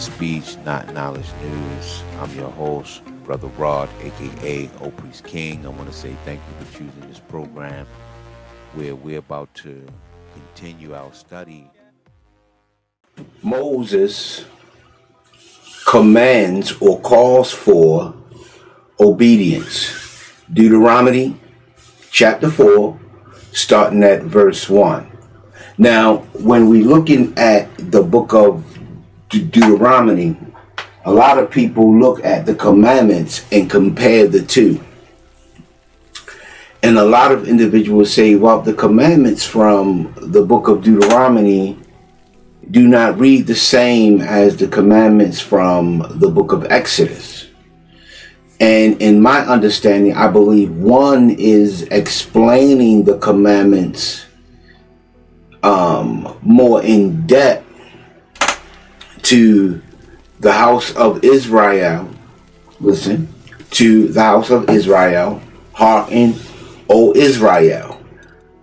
Speech, Not Knowledge News. I'm your host, Brother Rod, aka O Priest King. I want to say thank you for choosing this program where we're about to continue our study. Moses commands or calls for obedience. Deuteronomy chapter 4, starting at verse 1. Now, when we're looking at the book of De- Deuteronomy, a lot of people look at the commandments and compare the two. And a lot of individuals say, well, the commandments from the book of Deuteronomy do not read the same as the commandments from the book of Exodus. And in my understanding, I believe one is explaining the commandments um, more in depth to the house of Israel. Listen, to the house of Israel, hearken, O Israel.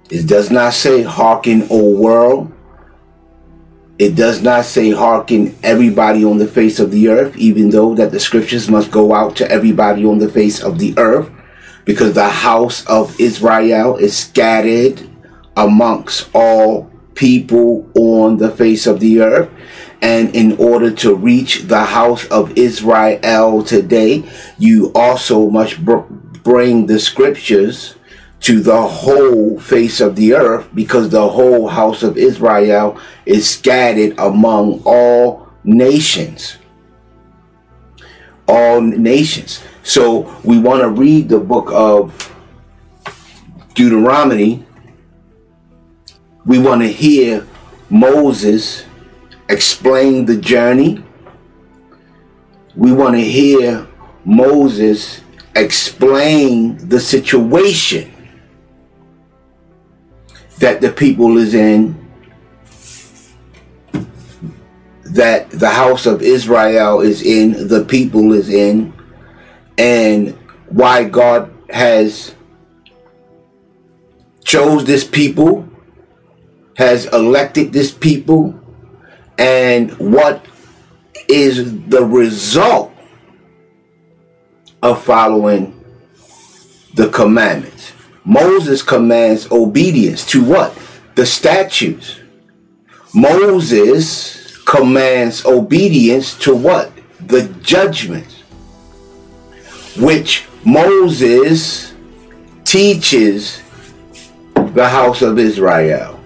It does not say hearken, O world. It does not say hearken everybody on the face of the earth, even though that the scriptures must go out to everybody on the face of the earth, because the house of Israel is scattered amongst all people on the face of the earth. And in order to reach the house of Israel today, you also must br- bring the scriptures to the whole face of the earth because the whole house of Israel is scattered among all nations. All nations. So we want to read the book of Deuteronomy. We want to hear Moses explain the journey. We want to hear Moses explain the situation that the people is in, that the house of Israel is in, the people is in, and why God has chose this people, has elected this people, and what is the result of following the commandments. Moses commands obedience to what? The statutes. Moses commands obedience to what? The judgments. Which Moses teaches the house of Israel,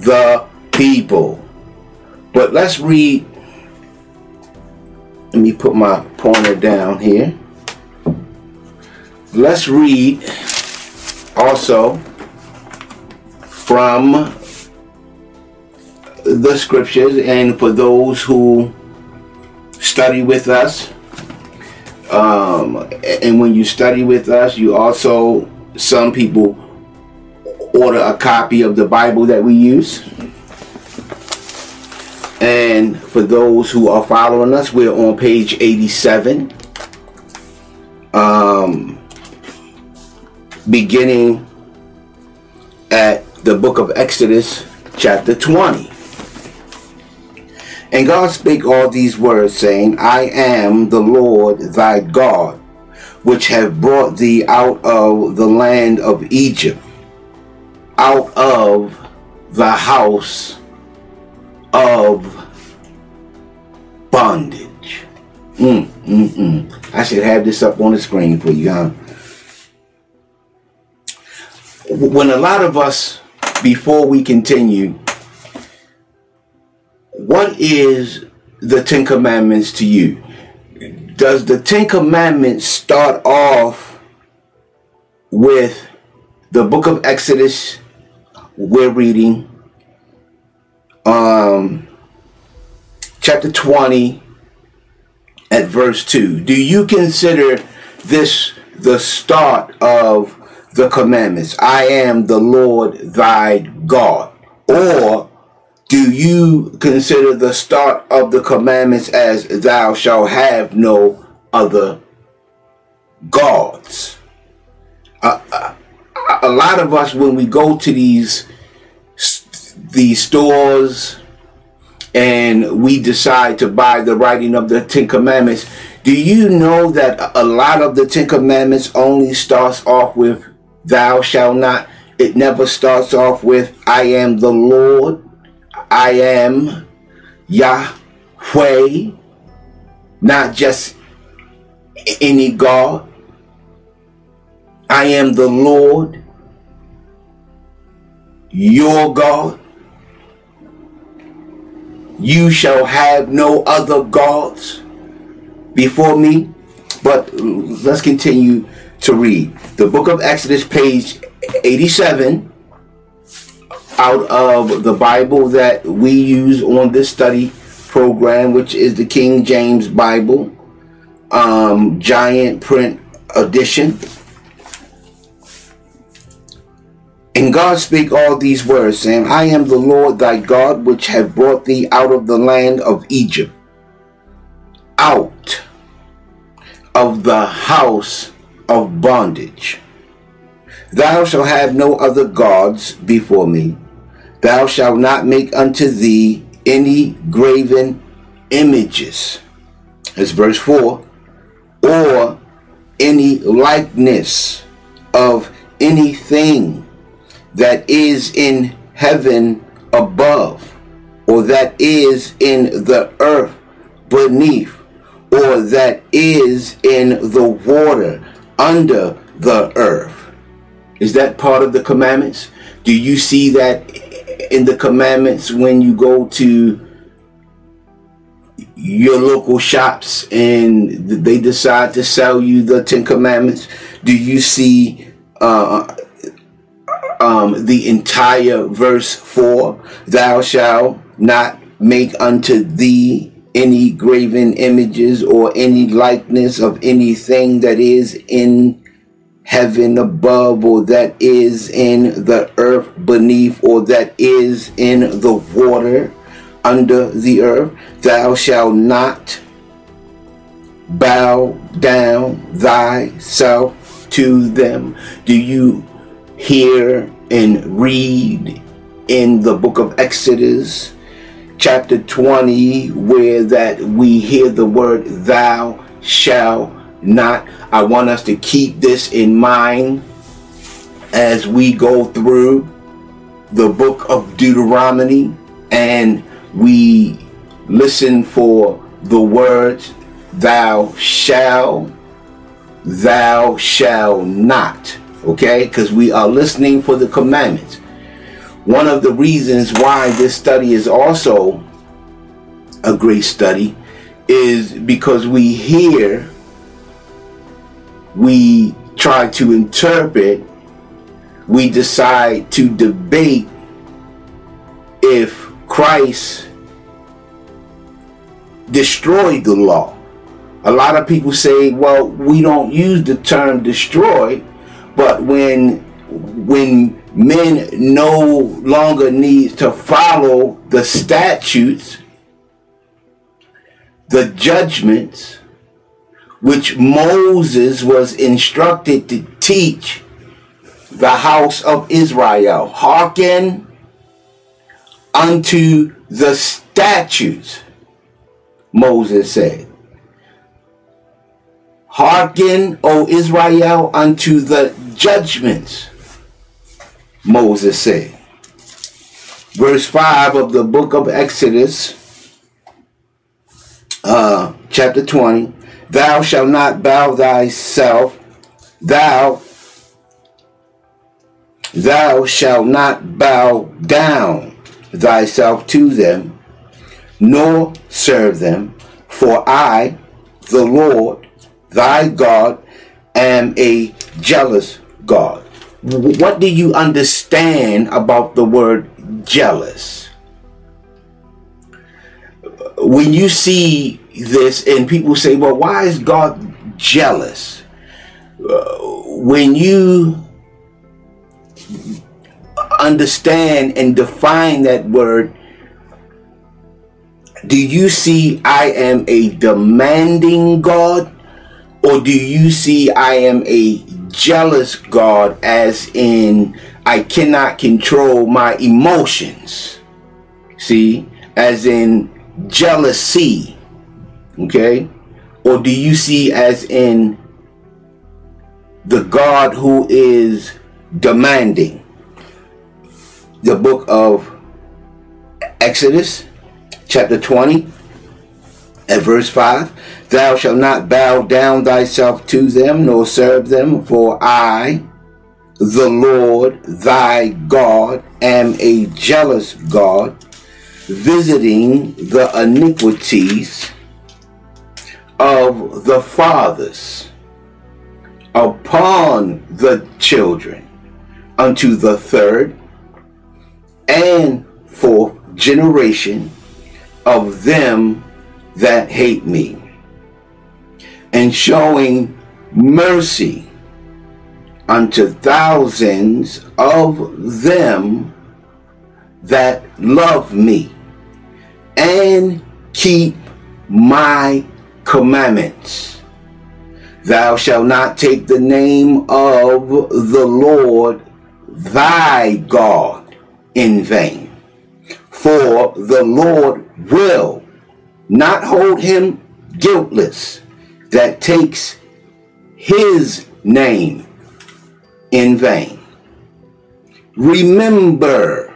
the people. But let's read. Let me put my pointer down here. Let's read also from the scriptures and for those who study with us um, and when you study with us you also some people order a copy of the bible that we use. And for those who are following us we're on page 87 um, beginning at the book of Exodus, chapter 20. And God spake all these words, saying, I am the Lord thy God, which have brought thee out of the land of Egypt, out of the house of bondage. Mm, mm, mm. I should have this up on the screen for you, huh? when a lot of us, before we continue, what is the Ten Commandments to you? Does the Ten Commandments start off with the book of Exodus we're reading, um, chapter 20 at verse 2? Do you consider this the start of the commandments. I am the Lord thy God. Or do you consider the start of the commandments as thou shalt have no other gods? Uh, uh, a lot of us, when we go to these these stores and we decide to buy the writing of the Ten Commandments, do you know that a lot of the Ten Commandments only starts off with thou shalt not? It never starts off with I am the Lord, I am Yahweh, not just any God. I am the Lord, your God. You shall have no other gods before me. But let's continue to read. The book of Exodus, page 87, out of the Bible that we use on this study program, which is the King James Bible, um, giant print edition. And God spake all these words, saying, I am the Lord thy God, which have brought thee out of the land of Egypt, out of the house of bondage. Thou shalt have no other gods before me. Thou shalt not make unto thee any graven images. That's verse 4. Or any likeness of anything that is in heaven above, or that is in the earth beneath, or that is in the water under the earth. Is that part of the commandments? Do you see that in the commandments when you go to your local shops and they decide to sell you the Ten Commandments? Do you see uh, um, the entire verse 4 Thou shalt not make unto thee any graven images or any likeness of anything that is in heaven above or that is in the earth beneath or that is in the water under the earth. Thou shalt not bow down thyself to them. Do you hear and read in the book of Exodus, chapter 20, where that we hear the word thou shall not. I want us to keep this in mind as we go through the book of Deuteronomy and we listen for the words thou shall, thou shall not okay? Because we are listening for the commandments. One of the reasons why this study is also a great study is because we hear, we try to interpret, we decide to debate if Christ destroyed the law. A lot of people say, well, we don't use the term destroy but when when men no longer need to follow the statutes, the judgments which Moses was instructed to teach the house of Israel, hearken unto the statutes, Moses said. Hearken, O Israel, unto the judgments, Moses said. Verse 5 of the book of Exodus, uh, chapter 20 Thou shalt not bow thyself, thou, thou shalt not bow down thyself to them, nor serve them, for I, the Lord thy God, am a jealous God. What do you understand about the word jealous? When you see this and people say, well, why is God jealous? Uh, when you understand and define that word, do you see I am a demanding God? Or do you see I am a jealous God, as in I cannot control my emotions. See, as in jealousy? Okay? Or do you see as in the God who is demanding? The book of Exodus, chapter 20, at verse 5 Thou shalt not bow down thyself to them, nor serve them, for I, the Lord thy God, am a jealous God, visiting the iniquities of the fathers upon the children unto the third and fourth generation of them that hate me, and showing mercy unto thousands of them that love me and keep my commandments. Thou shalt not take the name of the Lord thy God in vain. For the Lord will not hold him guiltless that takes his name in vain. Remember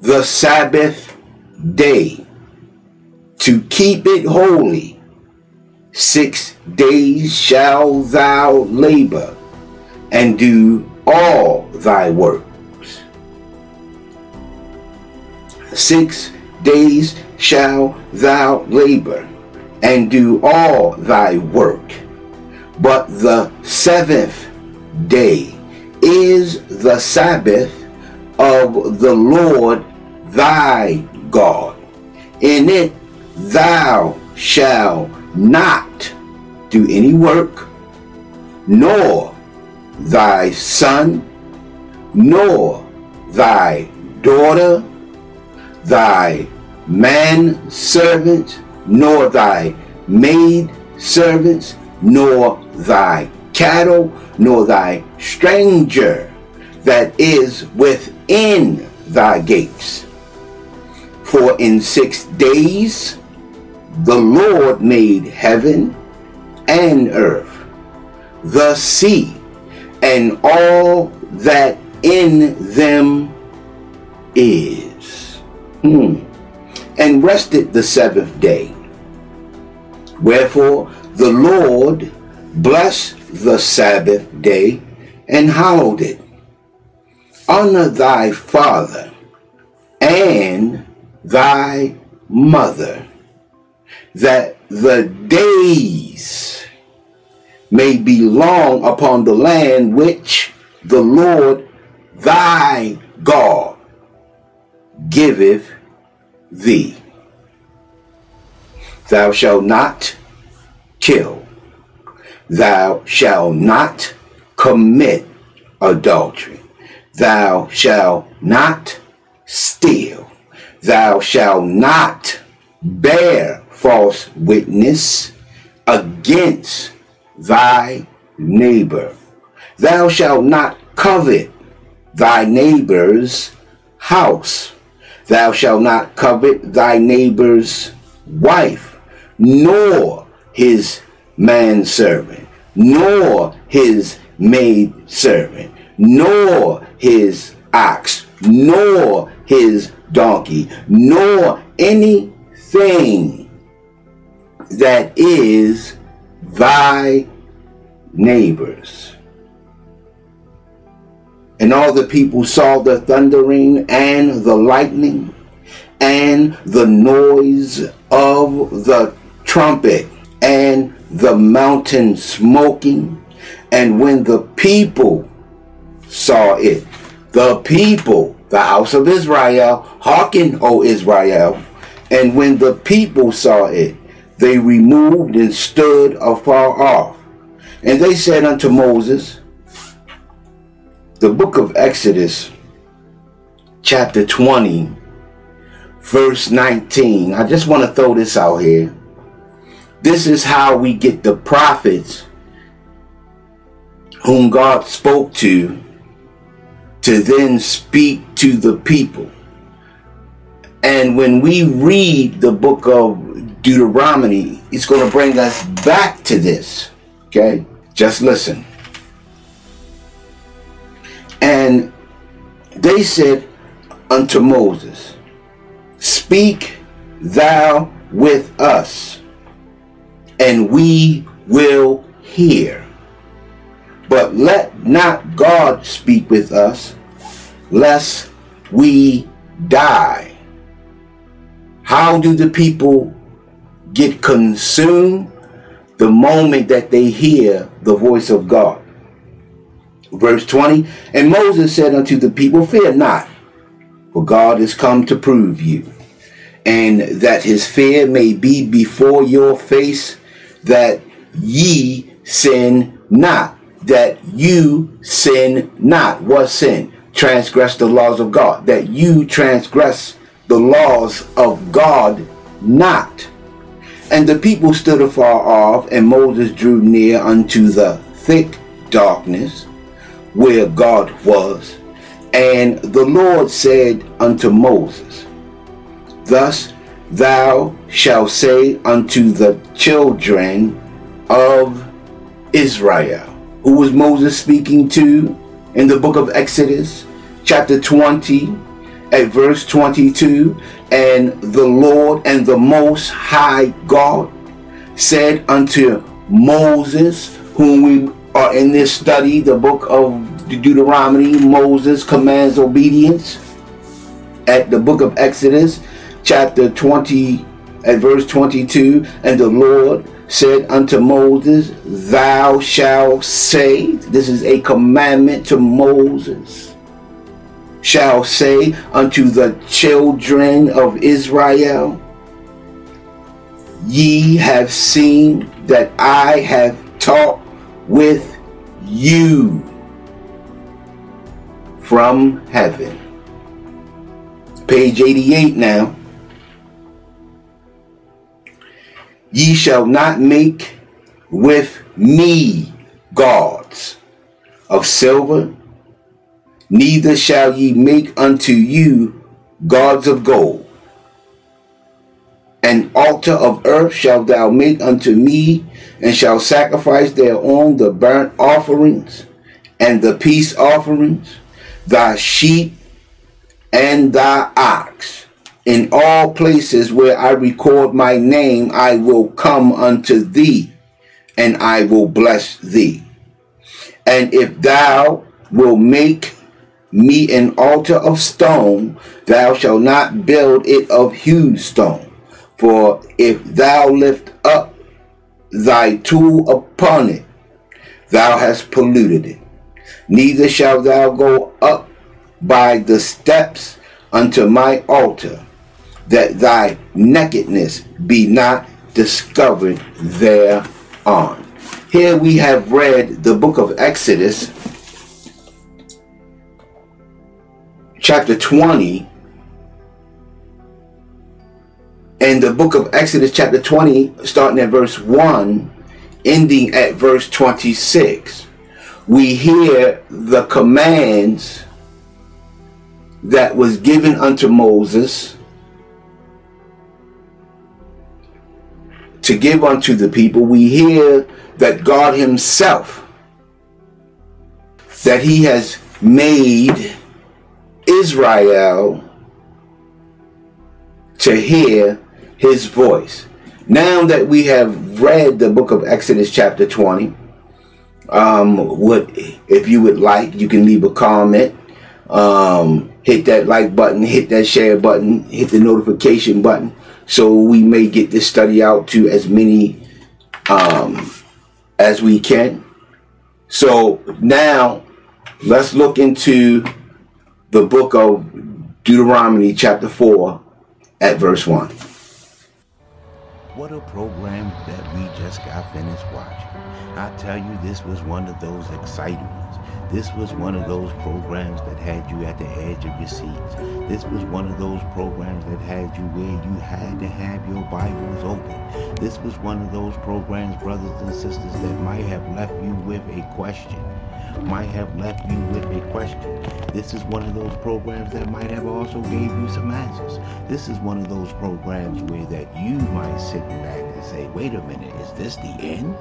the Sabbath day to keep it holy. Six days shall thou labor and do all thy works. Six days shall thou labor and do all thy work. But the seventh day is the Sabbath of the Lord thy God. In it thou shalt not do any work, nor thy son, nor thy daughter, thy man servants, nor thy maid servants, nor thy cattle, nor thy stranger that is within thy gates. For in six days the Lord made heaven and earth, the sea, and all that in them is. Hmm and rested the seventh day. Wherefore the Lord blessed the Sabbath day and hallowed it. Honor thy father and thy mother, that the days may be long upon the land which the Lord thy God giveth thee. Thou shalt not kill. Thou shalt not commit adultery. Thou shalt not steal. Thou shalt not bear false witness against thy neighbor. Thou shalt not covet thy neighbor's house. Thou shalt not covet thy neighbor's wife, nor his manservant, nor his maidservant, nor his ox, nor his donkey, nor anything that is thy neighbor's. And all the people saw the thundering and the lightning and the noise of the trumpet and the mountain smoking. And when the people saw it, the people, the house of Israel, hearken, O Israel. And when the people saw it, they removed and stood afar off. And they said unto Moses, the book of Exodus, chapter 20, verse 19. I just want to throw this out here. This is how we get the prophets whom God spoke to to then speak to the people. And when we read the book of Deuteronomy, it's going to bring us back to this. Okay? Just listen. They said unto Moses, Speak thou with us, and we will hear. But let not God speak with us, lest we die. How do the people get consumed? The moment that they hear the voice of God. Verse 20 And Moses said unto the people, Fear not, for God is come to prove you, and that his fear may be before your face, that ye sin not, that you sin not. What sin? Transgress the laws of God, that you transgress the laws of God not. And the people stood afar off, and Moses drew near unto the thick darkness where God was. And the Lord said unto Moses, Thus thou shalt say unto the children of Israel. Who was Moses speaking to in the book of Exodus, chapter 20, at verse 22 and the Lord and the Most High God said unto Moses, whom we are in this study, the book of Deuteronomy, Moses commands obedience. At the book of Exodus, chapter 20, at verse 22, and the Lord said unto Moses, Thou shalt say, this is a commandment to Moses shall say unto the children of Israel, Ye have seen that I have taught with you from heaven. Page 88 now. Ye shall not make with me gods of silver neither shall ye make unto you gods of gold. An altar of earth shalt thou make unto me, and shall sacrifice thereon the burnt offerings and the peace offerings, thy sheep and thy ox. In all places where I record my name, I will come unto thee, and I will bless thee. And if thou will make me an altar of stone, thou shalt not build it of hewed stone. For if thou lift up thy tool upon it, thou hast polluted it. Neither shalt thou go up by the steps unto my altar, that thy nakedness be not discovered thereon. Here we have read the book of Exodus chapter 20 and the book of Exodus chapter 20 starting at verse 1 ending at verse 26 we hear the commands that was given unto Moses to give unto the people. We hear that God himself that he has made Israel to hear his voice. Now that we have read the book of Exodus chapter 20, um, what if you would like, you can leave a comment. Um, hit that like button, hit that share button, hit the notification button, so we may get this study out to as many um, as we can. So now let's look into the book of Deuteronomy, chapter 4, at verse 1. What a program that we just got finished watching. I tell you, this was one of those exciting ones. This was one of those programs that had you at the edge of your seats. This was one of those programs that had you where you had to have your Bibles open. This was one of those programs, brothers and sisters, that might have left you with a question might have left you with a question. This is one of those programs that might have also gave you some answers. This is one of those programs where that you might sit back and say, wait a minute, is this the end?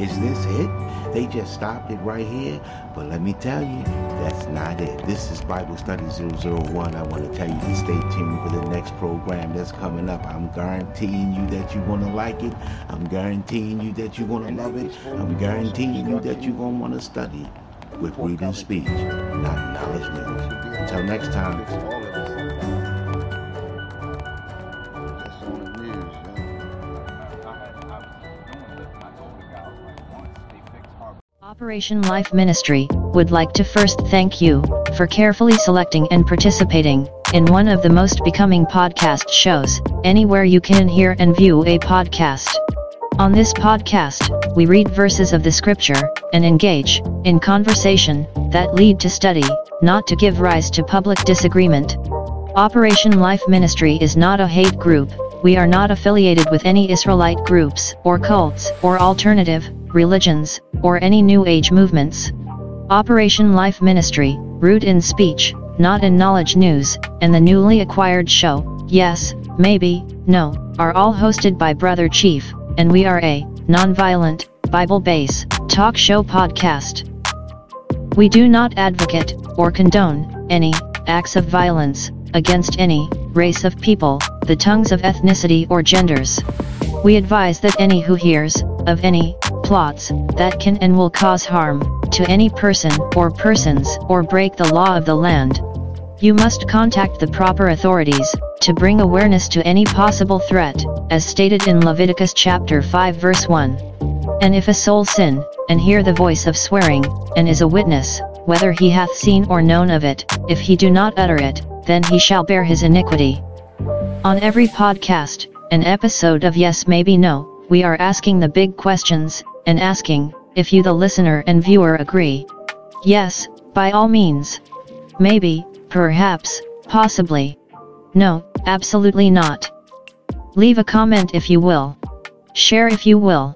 Is this it? They just stopped it right here. But let me tell you, that's not it. This is Bible Study 001. I want to tell you to stay tuned for the next program that's coming up. I'm guaranteeing you that you're going to like it. I'm guaranteeing you that you're going to love it. I'm guaranteeing you that you're going to want to study with reading speech, not knowledge news. Until next time. Operation Life Ministry would like to first thank you for carefully selecting and participating in one of the most becoming podcast shows anywhere you can hear and view a podcast. On this podcast, we read verses of the scripture and engage in conversation that lead to study, not to give rise to public disagreement. Operation Life Ministry is not a hate group. We are not affiliated with any Israelite groups or cults or alternative religions or any new age movements. Operation Life Ministry, root in speech, not in knowledge news, and the newly acquired show, yes, maybe, no, are all hosted by Brother Chief and we are a non-violent, Bible-based talk show podcast. We do not advocate or condone any acts of violence against any race of people, the tongues of ethnicity or genders. We advise that any who hears of any plots that can and will cause harm to any person or persons or break the law of the land you must contact the proper authorities to bring awareness to any possible threat, as stated in Leviticus chapter 5 verse 1. And if a soul sin, and hear the voice of swearing, and is a witness, whether he hath seen or known of it, if he do not utter it, then he shall bear his iniquity. On every podcast, an episode of Yes Maybe No, we are asking the big questions, and asking, if you the listener and viewer agree. Yes, by all means. Maybe, Perhaps, possibly. No, absolutely not. Leave a comment if you will. Share if you will.